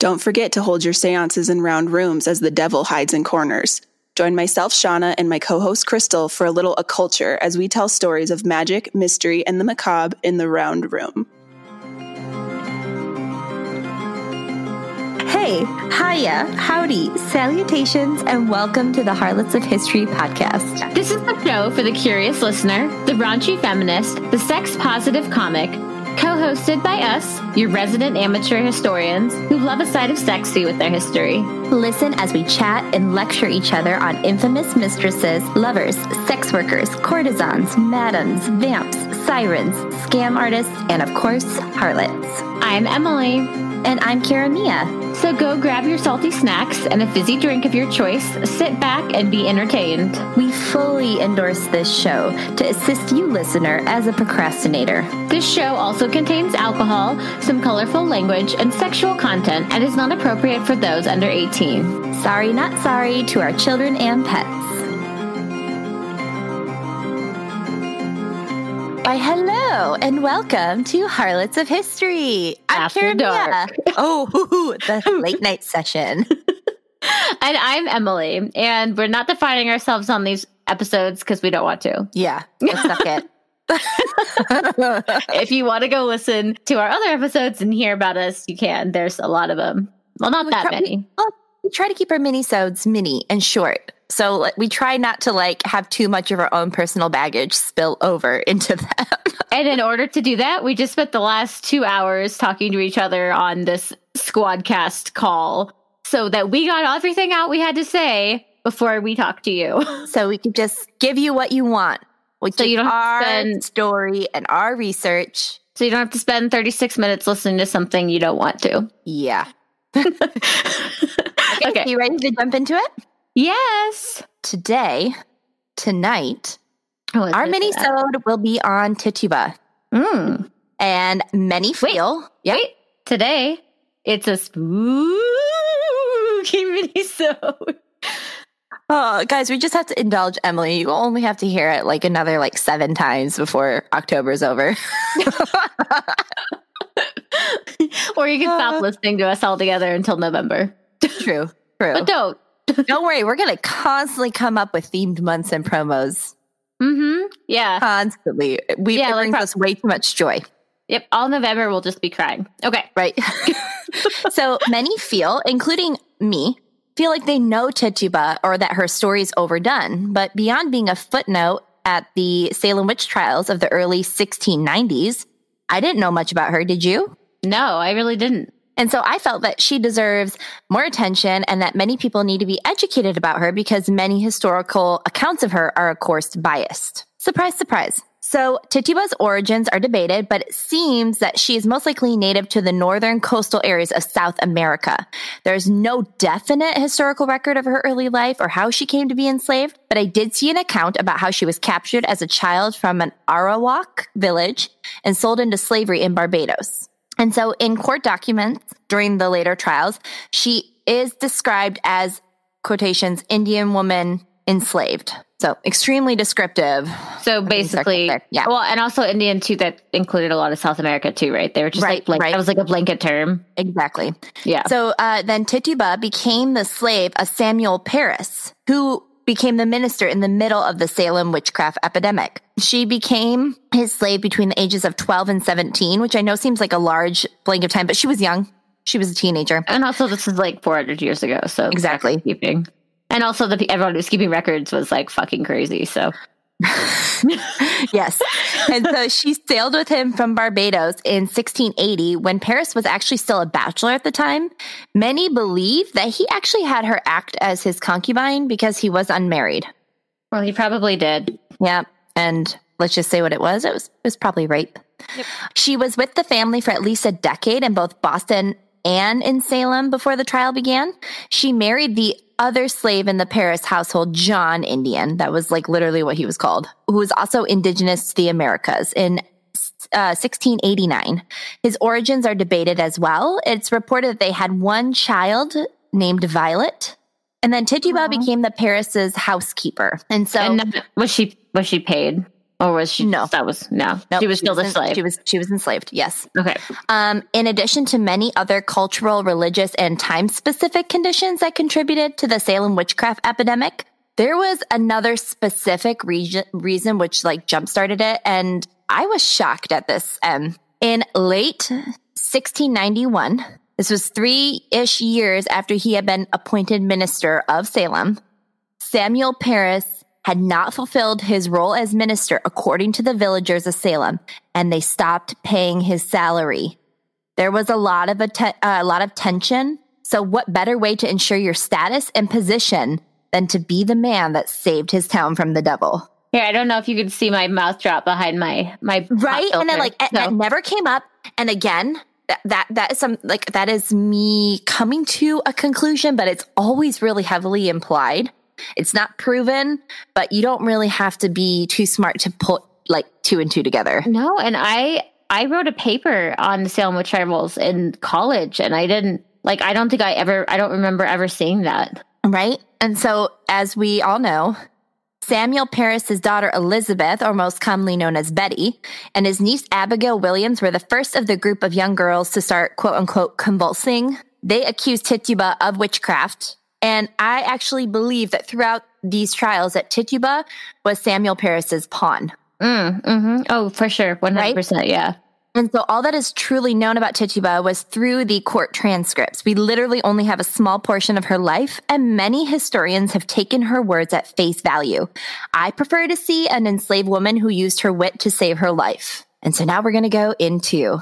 Don't forget to hold your seances in round rooms as the devil hides in corners. Join myself, Shauna, and my co host, Crystal, for a little occulture as we tell stories of magic, mystery, and the macabre in the round room. Hey, hiya, howdy, salutations, and welcome to the Harlots of History podcast. This is the show for the curious listener, the raunchy feminist, the sex positive comic, co hosted by us, your resident amateur historians who love a side of sexy with their history. Listen as we chat and lecture each other on infamous mistresses, lovers, sex workers, courtesans, madams, vamps, sirens, scam artists, and of course, harlots. I'm Emily. And I'm Kara Mia. So go grab your salty snacks and a fizzy drink of your choice, sit back and be entertained. We fully endorse this show to assist you, listener, as a procrastinator. This show also contains alcohol, some colorful language, and sexual content and is not appropriate for those under 18. Sorry, not sorry to our children and pets. Why, hello and welcome to Harlots of History. I'm After Mia. dark. Oh, the late night session. And I'm Emily, and we're not defining ourselves on these episodes because we don't want to. Yeah, suck it. if you want to go listen to our other episodes and hear about us, you can. There's a lot of them. Well, not We that try- many. We, well, we try to keep our mini-sodes mini and short. So like, we try not to like have too much of our own personal baggage spill over into them. And in order to do that, we just spent the last two hours talking to each other on this squadcast call so that we got everything out we had to say before we talk to you. so we can just give you what you want, which So you don't our spend- story and our research. So you don't have to spend 36 minutes listening to something you don't want to. Yeah. okay. You ready to jump into it? Yes. Today, tonight, Oh, our mini sode will be on Tituba. Mm. And many Wait. feel yeah. Wait, today it's a spooky mini Oh, guys, we just have to indulge Emily. You only have to hear it like another like seven times before October's over. or you can Uh. stop listening to us altogether until November. true, true. But don't. Don't worry, we're gonna constantly come up with themed months and promos. Mm-hmm. Yeah. Constantly, we Yeah, it brings pro- us way too much joy. Yep. All November we'll just be crying. Okay. Right. so many feel, including me, feel like they know Tituba or that her story's overdone. But beyond being a footnote at the Salem witch trials of the early 1690s, I didn't know much about her. Did you? No, I really didn't. And so I felt that she deserves more attention and that many people need to be educated about her because many historical accounts of her are, of course, biased. Surprise, surprise. So Tituba's origins are debated, but it seems that she is most likely native to the northern coastal areas of South America. There's no definite historical record of her early life or how she came to be enslaved, but I did see an account about how she was captured as a child from an Arawak village and sold into slavery in Barbados. And so in court documents during the later trials, she is described as quotations, Indian woman enslaved. So extremely descriptive. So basically. Yeah. Well, and also Indian too. That included a lot of South America too, right? They were just Right, like, like right. that was like a blanket term. Exactly. Yeah. So uh, then Tituba became the slave of Samuel Parris, who became the minister in the middle of the Salem witchcraft epidemic. She became his slave between the ages of 12 and 17, which I know seems like a large blank of time, but she was young. She was a teenager. and also, this is like 400 years ago. So Exactly. keeping. And also, the everyone who's keeping records was like fucking crazy. So yes. And so she sailed with him from Barbados in 1680 when Parris was actually still a bachelor at the time. Many believe that he actually had her act as his concubine because he was unmarried. well, he probably did. Yeah. And let's just say what it was. It was, it was probably rape. She was with the family for at least a decade in both Boston and in Salem before the trial began. She married the other slave in the Parris household, John Indian. That was like literally what he was called, who was also indigenous to the Americas in uh, 1689. His origins are debated as well. It's reported that they had one child named Violet. And then Tituba Aw. became the Parris's housekeeper. And so and uh, was she was she paid? Or was she? No. That was no. Nope, she was still the en- slave. She was she was enslaved. Yes. okay. Um, in addition to many other cultural, religious, and time specific conditions that contributed to the Salem witchcraft epidemic, there was another specific region, reason which like jump started it. And I was shocked at this. Um, in late 1691, this was three ish years after he had been appointed minister of Salem, Samuel Parris had not fulfilled his role as minister according to the villagers of Salem, and they stopped paying his salary. There was a lot of atten- uh, a lot of tension. So, what better way to ensure your status and position than to be the man that saved his town from the devil? Here, I don't know if you can see my mouth drop behind my my right and then like it, that never came up and again that, that that is some like that is me coming to a conclusion but it's always really heavily implied it's not proven but you don't really have to be too smart to put like two and two together No, and I I wrote a paper on the Salem witch trials in college, and I didn't like. I don't think I ever. I don't remember ever seeing that. right and so as we all know Samuel Parris's daughter Elizabeth, or most commonly known as Betty, and his niece Abigail Williams were the first of the group of young girls to start quote unquote convulsing. They accused Tituba of witchcraft. And I actually believe that throughout these trials that Tituba was Samuel Parris's pawn. Mm, hmm Oh, for sure, one hundred percent. Yeah. And so all that is truly known about Tituba was through the court transcripts. We literally only have a small portion of her life, and many historians have taken her words at face value. I prefer to see an enslaved woman who used her wit to save her life. And so now we're going to go into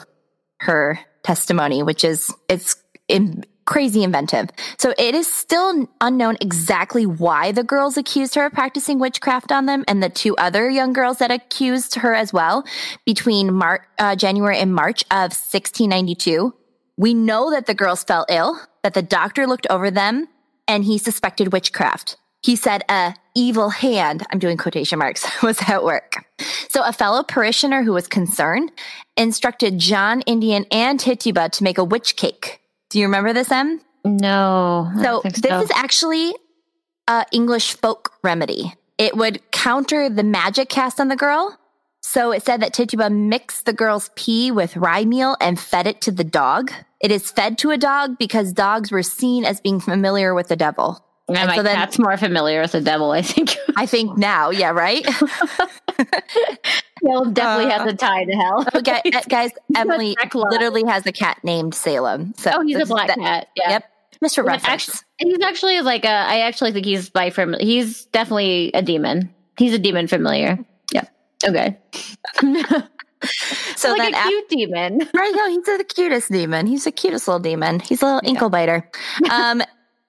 her testimony, which is, it's in, crazy inventive. So it is still unknown exactly why the girls accused her of practicing witchcraft on them and the two other young girls that accused her as well between Mar- uh, January and March of 1692. We know that the girls fell ill, that the doctor looked over them and he suspected witchcraft. He said a evil hand, I'm doing quotation marks, was at work. So a fellow parishioner who was concerned instructed John Indian and Tituba to make a witch cake. Do you remember this, M? No. I So this is actually a English folk remedy. It would counter the magic cast on the girl. So it said that Tituba mixed the girl's pee with rye meal and fed it to the dog. It is fed to a dog because dogs were seen as being familiar with the devil. Yeah, and my so then- cat's more familiar with the devil. I think. I think now, yeah, right? He'll definitely Uh, has a tie to hell. okay, guys, guys, Emily literally has a cat named Salem. So Oh, he's a black that- cat. Yeah. Yep. For reference. Actually, he's actually like a. I actually think he's by from. He's definitely a demon. He's a demon familiar. Yeah. Okay. so like a cute demon. Right, no, he's the cutest demon. He's the cutest little demon. He's a little ankle biter. Um,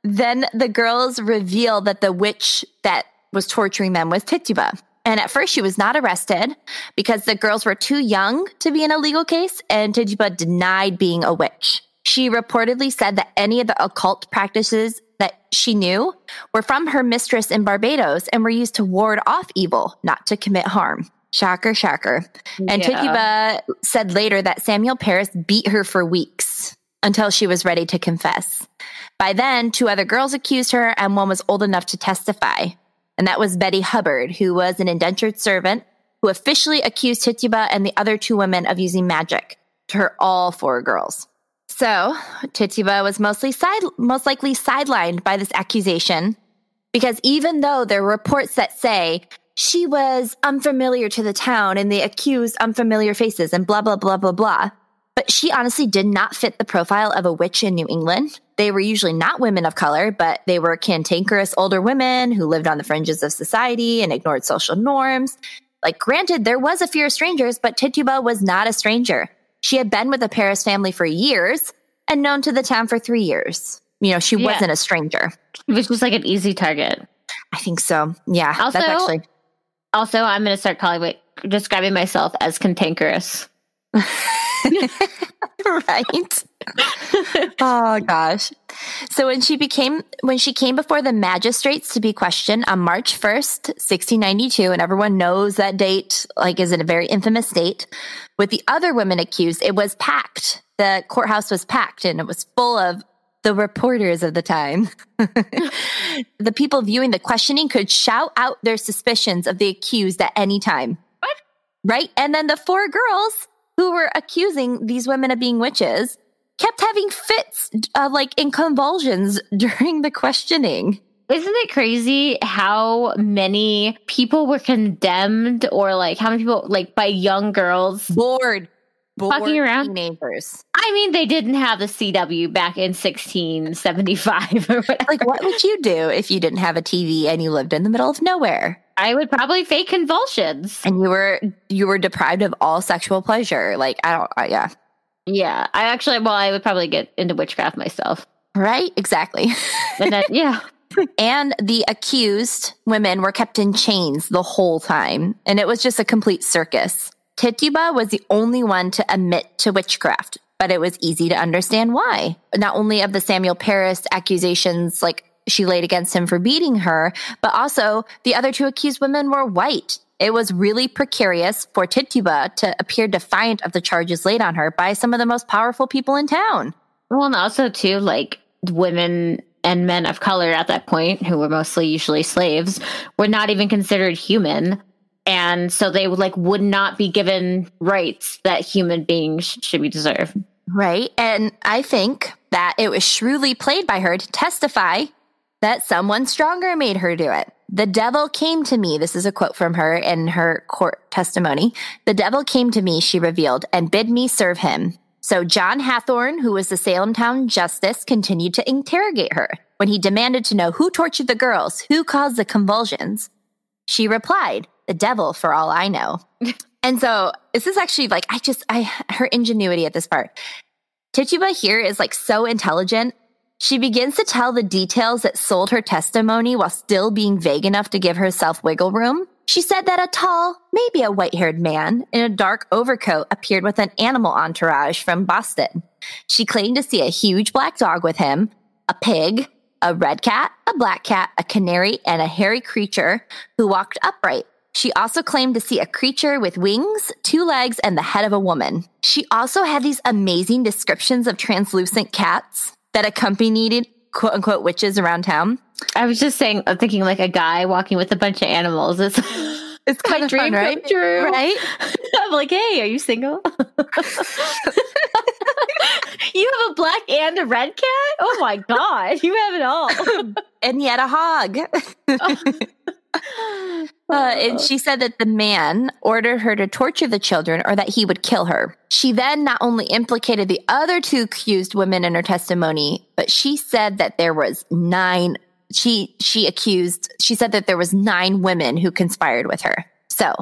then the girls reveal that the witch that was torturing them was Tituba. And at first, she was not arrested because the girls were too young to be in a legal case, and Tituba denied being a witch. She reportedly said that any of the occult practices that she knew were from her mistress in Barbados and were used to ward off evil, not to commit harm. Shocker, shocker. And Yeah. Tituba said later that Samuel Parris beat her for weeks until she was ready to confess. By then, two other girls accused her, and one was old enough to testify. And that was Betty Hubbard, who was an indentured servant who officially accused Tituba and the other two women of using magic to hurt all four girls. So Tituba was mostly side, most likely sidelined by this accusation because even though there are reports that say she was unfamiliar to the town and they accused unfamiliar faces and blah, blah, blah, blah, blah. But she honestly did not fit the profile of a witch in New England. They were usually not women of color, but they were cantankerous older women who lived on the fringes of society and ignored social norms. Like, granted, there was a fear of strangers, but Tituba was not a stranger. She had been with the Parris family for years and known to the town for three years. You know, she Yeah. wasn't a stranger. It was like an easy target. I think so. Yeah. Also- that's actually Also, I'm going to start calling it, describing myself as cantankerous. right. oh gosh. So when she became when she came before the magistrates to be questioned on March 1st, 1692, and everyone knows that date like is in a very infamous date, with the other women accused, it was packed. The courthouse was packed and it was full of the reporters of the time. the people viewing the questioning could shout out their suspicions of the accused at any time. What? Right. And then the four girls who were accusing these women of being witches kept having fits of like in convulsions during the questioning. Isn't it crazy how many people were condemned or like how many people like by young girls bored, bored walking around teenagers? I mean, they didn't have the CW back in 1675 or whatever. Like, what would you do if you didn't have a TV and you lived in the middle of nowhere? I would probably fake convulsions. And you were you were deprived of all sexual pleasure. Like, I don't. Uh, yeah. Yeah, I actually, well, I would probably get into witchcraft myself. Right? Exactly. And then, yeah. and the accused women were kept in chains the whole time. And it was just a complete circus. Tituba was the only one to admit to witchcraft, but it was easy to understand why. Not only of the Samuel Parris accusations, like she laid against him for beating her, but also the other two accused women were white. It was really precarious for Tituba to appear defiant of the charges laid on her by some of the most powerful people in town. Well, and also, too, like women and men of color at that point, who were mostly usually slaves, were not even considered human. And so they would like would not be given rights that human beings should be deserved. Right. And I think that it was shrewdly played by her to testify that someone stronger made her do it. The devil came to me. This is a quote from her in her court testimony. The devil came to me, she revealed, and bid me serve him. So John Hathorne, who was the Salem town justice, continued to interrogate her. When he demanded to know who tortured the girls, who caused the convulsions, she replied, the devil for all I know. and so this is actually like, I just, I, her ingenuity at this part. Tituba here is like so intelligent she begins to tell the details that sold her testimony while still being vague enough to give herself wiggle room. She said that a tall, maybe a white haired man in a dark overcoat appeared with an animal entourage from Boston. She claimed to see a huge black dog with him, a pig, a red cat, a black cat, a canary, and a hairy creature who walked upright. She also claimed to see a creature with wings, two legs, and the head of a woman. She also had these amazing descriptions of translucent cats, that accompanied quote unquote witches around town. I was just saying, I'm thinking like a guy walking with a bunch of animals. It's it's kind of dream fun, right? come true, Right? I'm like, hey, are you single? you have a black and a red cat? Oh my god, you have it all. and had a hog. Uh, and she said that the man ordered her to torture the children or that he would kill her. She then not only implicated the other two accused women in her testimony, but she said that there was nine. She she accused. She said that there was nine women who conspired with her. So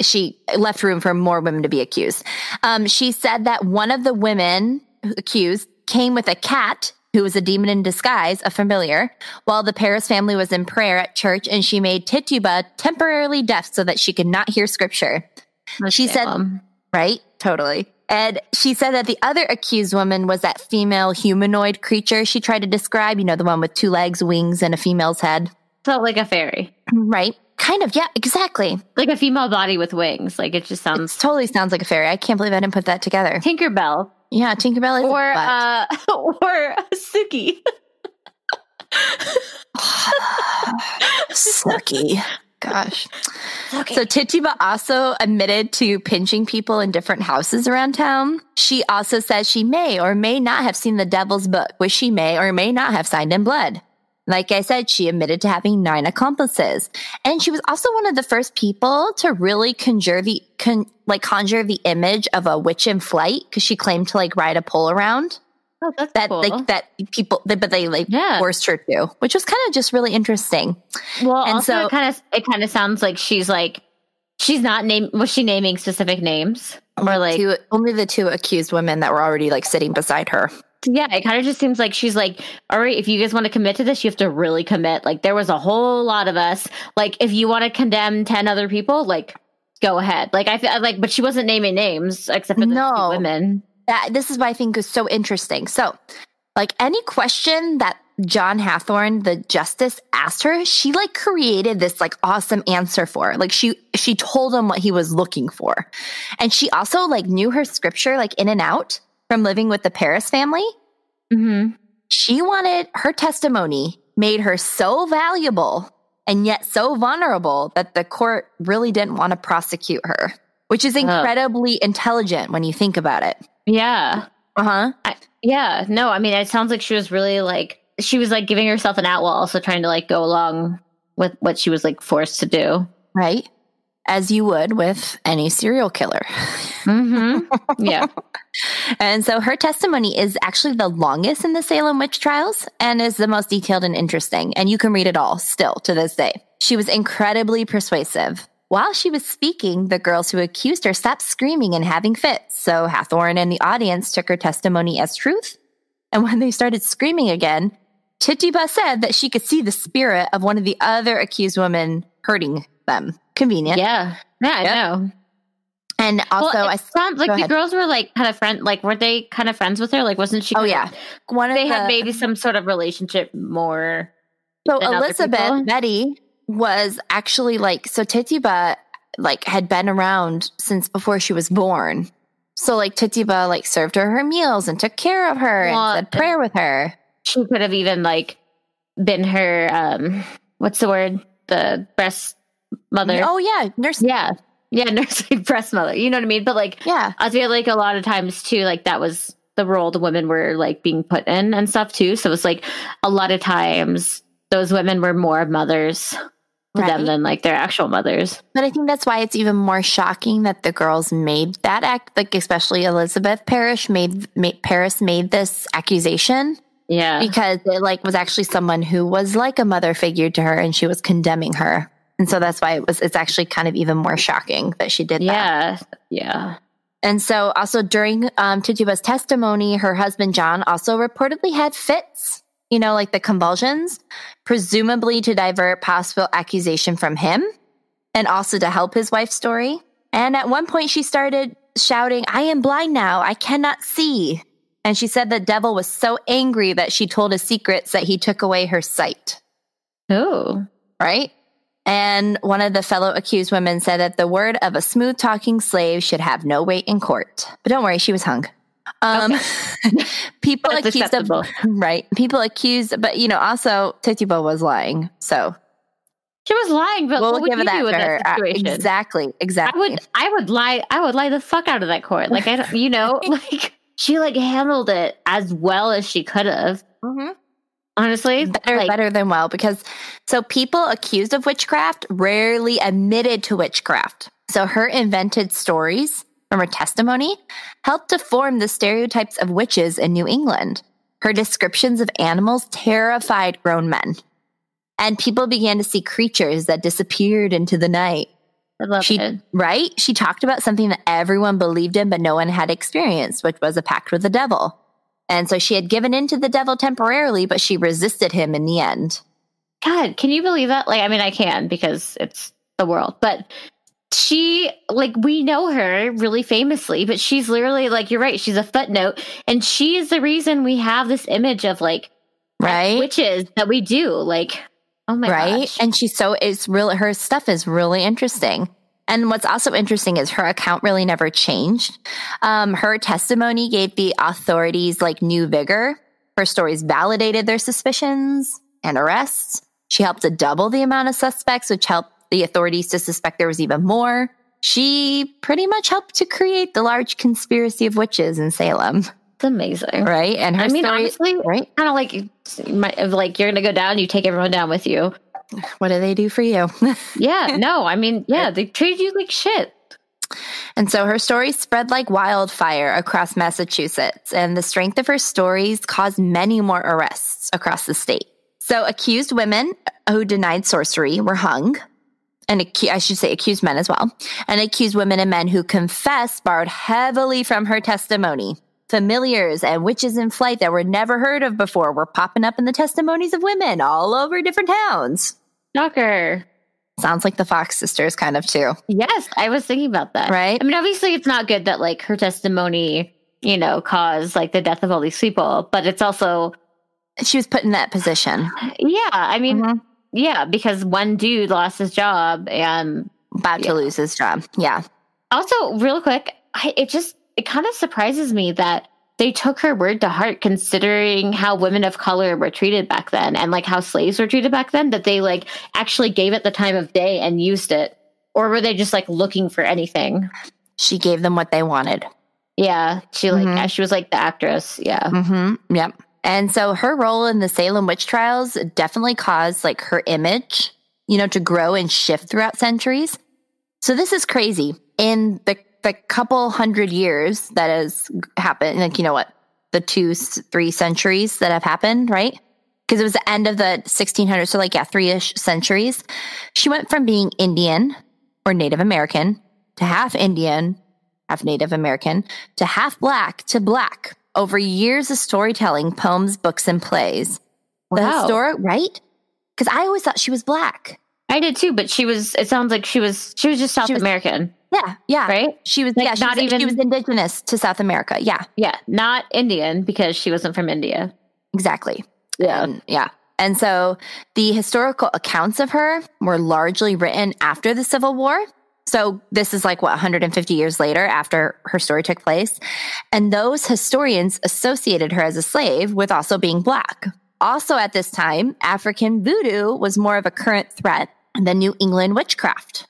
she left room for more women to be accused. Um, she said that one of the women accused came with a cat who was a demon in disguise, a familiar, while the Parris family was in prayer at church and she made Tituba temporarily deaf so that she could not hear scripture. That's she said, Salem. right? Totally. And she said that the other accused woman was that female humanoid creature she tried to describe, you know, the one with two legs, wings, and a female's head. so like a fairy, Right? Kind of. Yeah, exactly. like a female body with wings. Like it just It sounds totally sounds like a fairy. I can't believe I didn't put that together. Tinkerbell Yeah, Tinkerbell is or uh or Sookie. Sucky. Gosh. Okay. So Tituba also admitted to pinching people in different houses around town. She also says she may or may not have seen the devil's book, which she may or may not have signed in blood. Like I said, she admitted to having nine accomplices. And she was also one of the first people to really conjure the, con, like conjure the image of a witch in flight because she claimed to like ride a pole around Oh, that's that cool. like that people, but they like Yeah. forced her to, which was kind of just really interesting. Well, And also so- it kind of it kind of sounds like she's like she's not name was she naming specific names or like two, only the two accused women that were already like sitting beside her. Yeah it kind of just seems like she's like all right if you guys want to commit to this you have to really commit like there was a whole lot of us like if you want to condemn 10 other people like go ahead like i feel like but she wasn't naming names except for the No. women That this is what I think is so interesting. So, like any question that John Hathorne, the justice, asked her, she like created this like awesome answer for. Like she she told him what he was looking for, and she also like knew her scripture like in and out from living with the Parris family. mm-hmm. She wanted her testimony made her so valuable and yet so vulnerable that the court really didn't want to prosecute her. which is incredibly intelligent when you think about it. Yeah. Uh huh. Yeah. No, I mean, it sounds like she was really like, she was like giving herself an out while also trying to like go along with what she was like forced to do. Right. As you would with any serial killer. Mm-hmm. Yeah. and so her testimony is actually the longest in the Salem witch trials and is the most detailed and interesting. And you can read it all still to this day. She was incredibly persuasive. While she was speaking, the girls who accused her stopped screaming and having fits. So Hathorne and the audience took her testimony as truth. And when they started screaming again, Tituba said that she could see the spirit of one of the other accused women hurting them. Convenient. Yeah. Yeah, I Yep. know. And also, well, I sounds like the ahead. girls were like kind of friend, like were they kind of friends with her? Like, wasn't she? oh yeah, of- one of they the, had maybe some sort of relationship more. So Elizabeth? Betty was actually like so Tituba like had been around since before she was born. So like Tituba like served her her meals and took care of her Well, and said prayer with her. She could have even like been her. um What's the word? The breast mother. Oh yeah, nurse. Yeah, yeah, nursing breast mother. You know what I mean? But like, Yeah, I feel like a lot of times too, like that was the role the women were like being put in and stuff too. So it's like a lot of times those women were more mothers to them than like their actual mothers. but I think that's why it's even more shocking that the girls made that act. Like especially Elizabeth Parrish made, made Parris made this accusation. Yeah. because it like was actually someone who was like a mother figure to her and she was condemning her and so that's why it was it's actually kind of even more shocking that she did that Yeah. Yeah. and so also during um, Tituba's testimony her husband john also reportedly had fits you know like the convulsions presumably to divert possible accusation from him and also to help his wife's story and at one point she started shouting i am blind now i cannot see and she said the devil was so angry that she told his secrets that he took away her sight, Oh. right? And one of the fellow accused women said that the word of a smooth talking slave should have no weight in court. But don't worry, she was hung. Um, people That's accused acceptable. of, right? People accused, but you know, also Tituba was lying. So She was lying, but we'll what would give you that do in for her. that Uh, situation? Exactly, I exactly. would I would lie I would lie the fuck out of that court. Like I don't you know, like she like handled it as well as she could have. Mhm. Honestly. better like, better than well because so people accused of witchcraft rarely admitted to witchcraft. So her invented stories from her testimony helped to form the stereotypes of witches in new england. Her descriptions of animals terrified grown men. And people began to see creatures that disappeared into the night. I love she it. right? She talked about something that everyone believed in but no one had experienced which was a pact with the devil and so she had given in to the devil temporarily but she resisted him in the end God, can you believe that? Like, I mean, I can because it's the world, but she, like, we know her really famously, but she's literally, like, you're right. She's a footnote, and she is the reason we have this image of, like, right witches that we do. Like, oh my right gosh. and she's so it's real her stuff is really interesting and what's also interesting is her account really never changed. Um, her testimony gave the authorities like new vigor. Her stories validated their suspicions and arrests. She helped to double the amount of suspects which helped the authorities to suspect there was even more. She pretty much helped to create the large conspiracy of witches in salem. It's amazing. right? And her I mean, story honestly, right? kind of like, my, like, you're going to go down, you take everyone down with you. What do they do for you Yeah, no, I mean, yeah, they treat you like shit. And so her stories spread like wildfire across Massachusetts, and the strength of her stories caused many more arrests across the state. So accused women who denied sorcery were hung, and acu- I should say accused men as well, and accused women and men who confessed borrowed heavily from her testimony. Familiars and witches in flight that were never heard of before were popping up in the testimonies of women all over different towns. Shocker. Sounds like the Fox sisters, kind of too, Yes, I was thinking about that. right? I mean, obviously, it's not good that like her testimony, you know, caused like the death of all these people, but it's also, She was put in that position. yeah, I mean, Mhm. yeah, because one dude lost his job, and about Yeah. to lose his job. Yeah. also, real quick, I, it just it kind of surprises me that they took her word to heart, considering how women of color were treated back then, and like how slaves were treated back then. That they like actually gave it the time of day and used it, or were they just like looking for anything? she gave them what they wanted. Yeah, she like Mhm. she was like the actress. Yeah. Mm-hmm. Yep. And so her role in the Salem witch trials definitely caused like her image, you know, to grow and shift throughout centuries. So this is crazy. In the the couple hundred years that has happened, like you know what, the two three centuries that have happened, right? Because it was the end of the 1600s, so like yeah, three ish centuries. She went from being Indian or Native American to half Indian, half Native American to half black to black over years of storytelling, poems, books, and plays. Wow. The historic, right? Because I always thought she was black. I did too, but she was. It sounds like she was. She was just South She was- American, Yeah, yeah. right? She was, Like, yeah, she not was, even- she was indigenous to South America. Yeah, Yeah, not Indian because she wasn't from India. exactly. Yeah. And, yeah. And so the historical accounts of her were largely written after the Civil War. So this is like what 150 years later after her story took place. And those historians associated her as a slave with also being black. Also at this time, African voodoo was more of a current threat than New England witchcraft.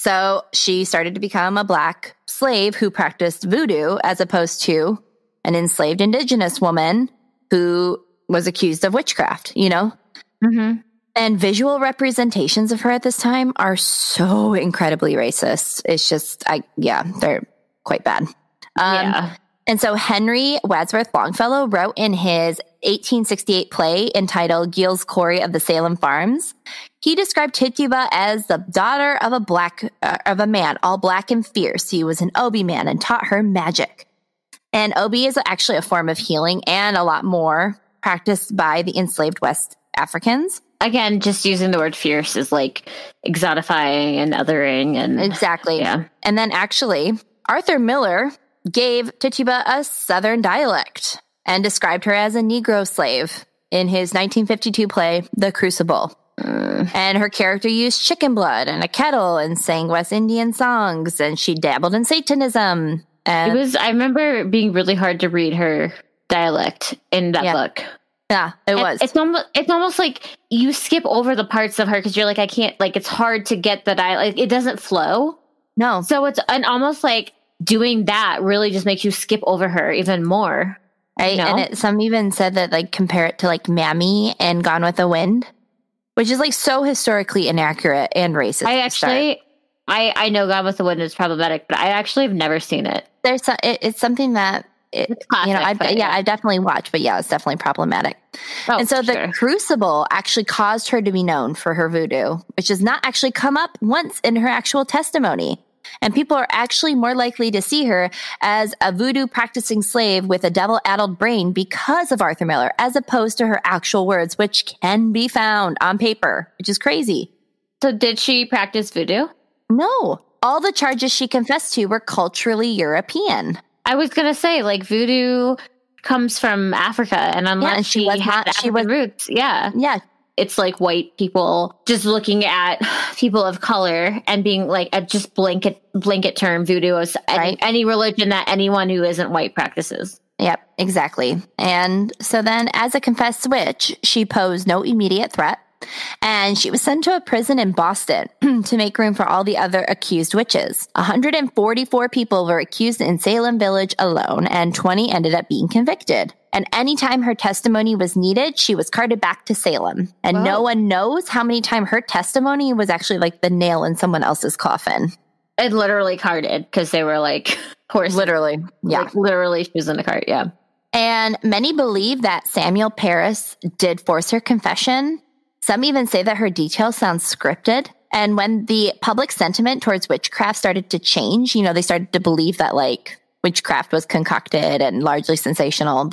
So she started to become a black slave who practiced voodoo as opposed to an enslaved indigenous woman who was accused of witchcraft, you know? Mm-hmm. And visual representations of her at this time are so incredibly racist. It's just, I, yeah, they're quite bad. Um, yeah. And so Henry Wadsworth Longfellow wrote in his 1868 play entitled Giles Corey of the Salem Farms, he described Tituba as the daughter of a black, uh, of a man, all black and fierce. He was an Obi man and taught her magic. And Obi is actually a form of healing and a lot more practiced by the enslaved West Africans. Again, just using the word fierce is like exotifying and othering and Exactly. yeah. And then actually, Arthur Miller gave Tituba a Southern dialect and described her as a Negro slave in his 1952 play, The Crucible. And her character used chicken blood and a kettle and sang West Indian songs, and she dabbled in Satanism. It was I remember being really hard to read her dialect in that Yeah. book. yeah, it And was. It's almost it's almost like you skip over the parts of her because you're like I can't like it's hard to get the dialect. It doesn't flow. no, So it's and almost like doing that really just makes you skip over her even more. Right? No. And it, some even said that like compare it to like Mammy and Gone with the Wind, which is like so historically inaccurate and racist. I actually I I know Gone with the Wind is problematic, but I actually have never seen it. there's some, it, it's something that it, It's classic, you know I but yeah yeah. I definitely watched, but yeah, it's definitely problematic. Oh, and so the sure. Crucible actually caused her to be known for her voodoo, which does not actually come up once in her actual testimony. And people are actually more likely to see her as a voodoo practicing slave with a devil addled brain because of Arthur Miller, as opposed to her actual words, which can be found on paper, which is crazy. So did she practice voodoo? No, all the charges she confessed to were culturally European. I was gonna say like voodoo comes from Africa, and unless and she she, was had not- she was- roots, yeah, Yeah, it's like white people just looking at people of color and being like a just blanket blanket term voodoo is any, Right. any religion that anyone who isn't white practices. Yep, exactly. And so then, as a confessed witch, she posed no immediate threat. And she was sent to a prison in Boston to make room for all the other accused witches. 144 people were accused in Salem Village alone, and 20 ended up being convicted. And anytime her testimony was needed, she was carted back to Salem. And no one knows how many times her testimony was actually like the nail in someone else's coffin. It literally carted because they were like horse, Literally. Yeah. like, literally she was in the cart. Yeah, And many believe that Samuel Parris did force her confession. Some even say that her details sound scripted. And when the public sentiment towards witchcraft started to change, you know, they started to believe that like witchcraft was concocted and largely sensational.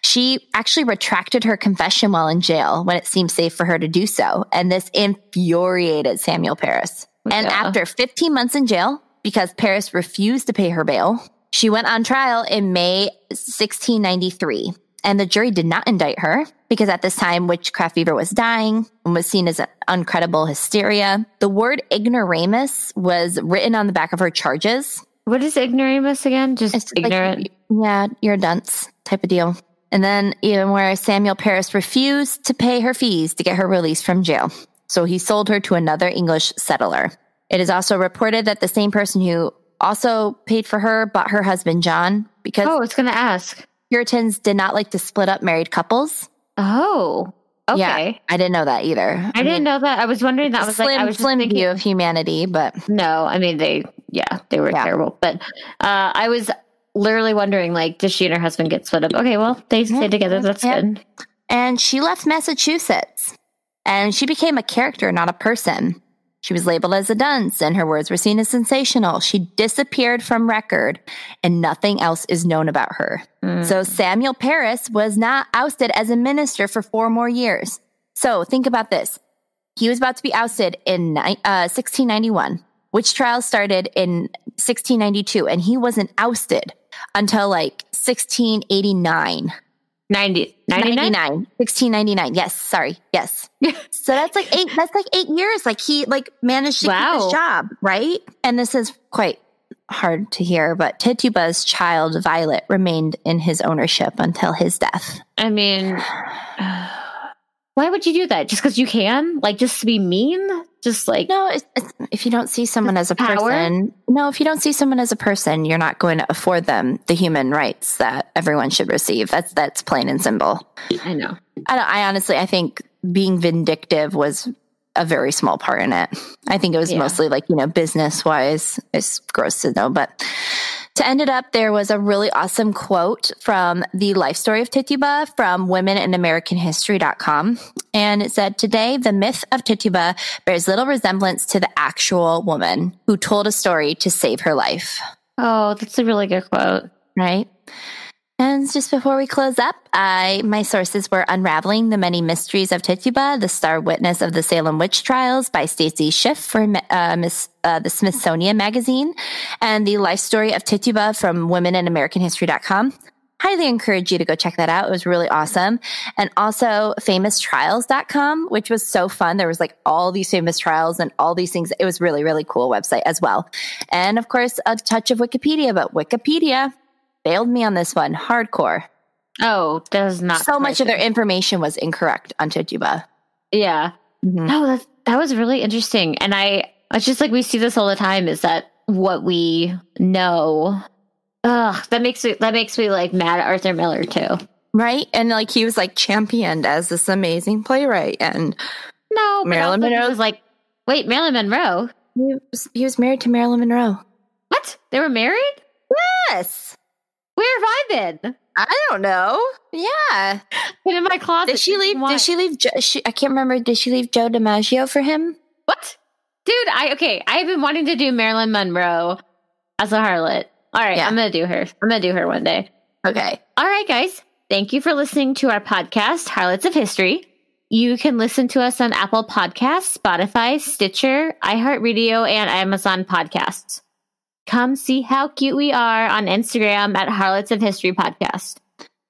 She actually retracted her confession while in jail when it seemed safe for her to do so. And this infuriated Samuel Parris. And after 15 months in jail, because Parris refused to pay her bail, she went on trial in May 1693. And the jury did not indict her because at this time, witchcraft fever was dying and was seen as an uncredible hysteria. The word ignoramus was written on the back of her charges. what is ignoramus again? Just It's like, ignorant. yeah, you're a dunce type of deal. And then even where Samuel Parris refused to pay her fees to get her released from jail. So he sold her to another English settler. It is also reported that the same person who also paid for her, bought her husband John, because Oh, I was gonna ask. Puritans did not like to split up married couples. Oh, okay. Yeah, I didn't know that either. I, didn't know that. I was wondering that. Was slim, like, I was slim thinking, view of humanity, but No, I mean they. Yeah, they were Yeah. terrible. But uh, I was literally wondering, like, does she and her husband get split up? Okay, well, they Yeah, stay together. That's yeah. good. and she left Massachusetts and she became a character, not a person. She was labeled as a dunce and her words were seen as sensational. She disappeared from record and nothing else is known about her. Mm. So Samuel Parris was not ousted as a minister for four more years. So think about this. He was about to be ousted in uh, 1691. which trial started in 1692 and he wasn't ousted until like 1689. 90, 99? 99 1699 yes sorry yes so that's like eight that's like eight years like he like managed to keep Wow. his job right and this is quite hard to hear but tituba's child violet remained in his ownership until his death I mean, why would you do that? Just because you can? Like, just to be mean? Just like, no it's, it's, if you don't see someone as a Power? person no if you don't see someone as a person you're not going to afford them the human rights that everyone should receive that's that's plain and simple I know. I, don't, I honestly, I think being vindictive was a very small part in it. I think it was Yeah. mostly like, you know, business wise. It's gross to know. But to end it up, there was a really awesome quote from the life story of Tituba from womeninamericanhistory.com. And it said, Today, the myth of Tituba bears little resemblance to the actual woman who told a story to save her life Oh, that's a really good quote. right? And just before we close up, I my sources were Unraveling the Many Mysteries of Tituba, the Star Witness of the Salem Witch Trials by Stacy Schiff for uh, Miss, uh, the Smithsonian Magazine, and the Life Story of Tituba from WomenInAmericanHistory.com. Highly encourage you to go check that out. It was really awesome. And also famoustrials.com, which was so fun. There was like all these famous trials and all these things. It was really, really cool website as well. And of course, a touch of Wikipedia, but Wikipedia failed me on this one hardcore. Oh, does not. so much of their information was incorrect on me. Yeah. Mhm. No, that that was really interesting, and I it's just like we see this all the time. Is that what we know? Ugh, that makes me that makes me like mad at Arthur Miller too. Right? And like he was like championed as this amazing playwright. And No, Marilyn Monroe? was like, wait, Marilyn Monroe? he was, he was married to Marilyn Monroe. What? They were married? Yes. Where have I been? I don't know. Yeah. Been in my closet. Did she leave? Why? Did she leave? Jo- she, I can't remember. Did she leave Joe DiMaggio for him? What? Dude, I okay. I've been wanting to do Marilyn Monroe as a harlot. All right, Yeah. I'm gonna do her. I'm gonna do her one day. Okay. All right, guys. Thank you for listening to our podcast, Harlots of History. You can listen to us on Apple Podcasts, Spotify, Stitcher, iHeartRadio, and Amazon Podcasts. Come see how cute we are on Instagram at Harlots of History Podcast.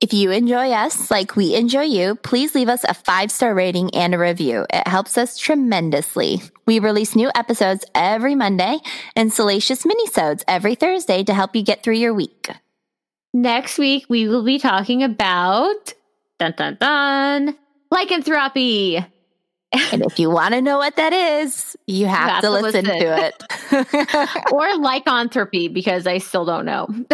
If you enjoy us like we enjoy you, please leave us a five star rating and a review. It helps us tremendously. We release new episodes every Monday and salacious minisodes every Thursday to help you get through your week. Next week, we will be talking about dun dun dun lycanthropy. And if you want to know what that is, you have, have to, to listen, listen. to it. or lycanthropy because I still don't know.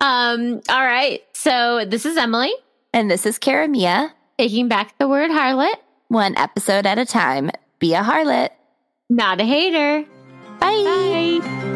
um, all right. So this is Emily and this is Karamia, taking back the word harlot, one episode at a time. Be a harlot. not a hater. Bye. Bye.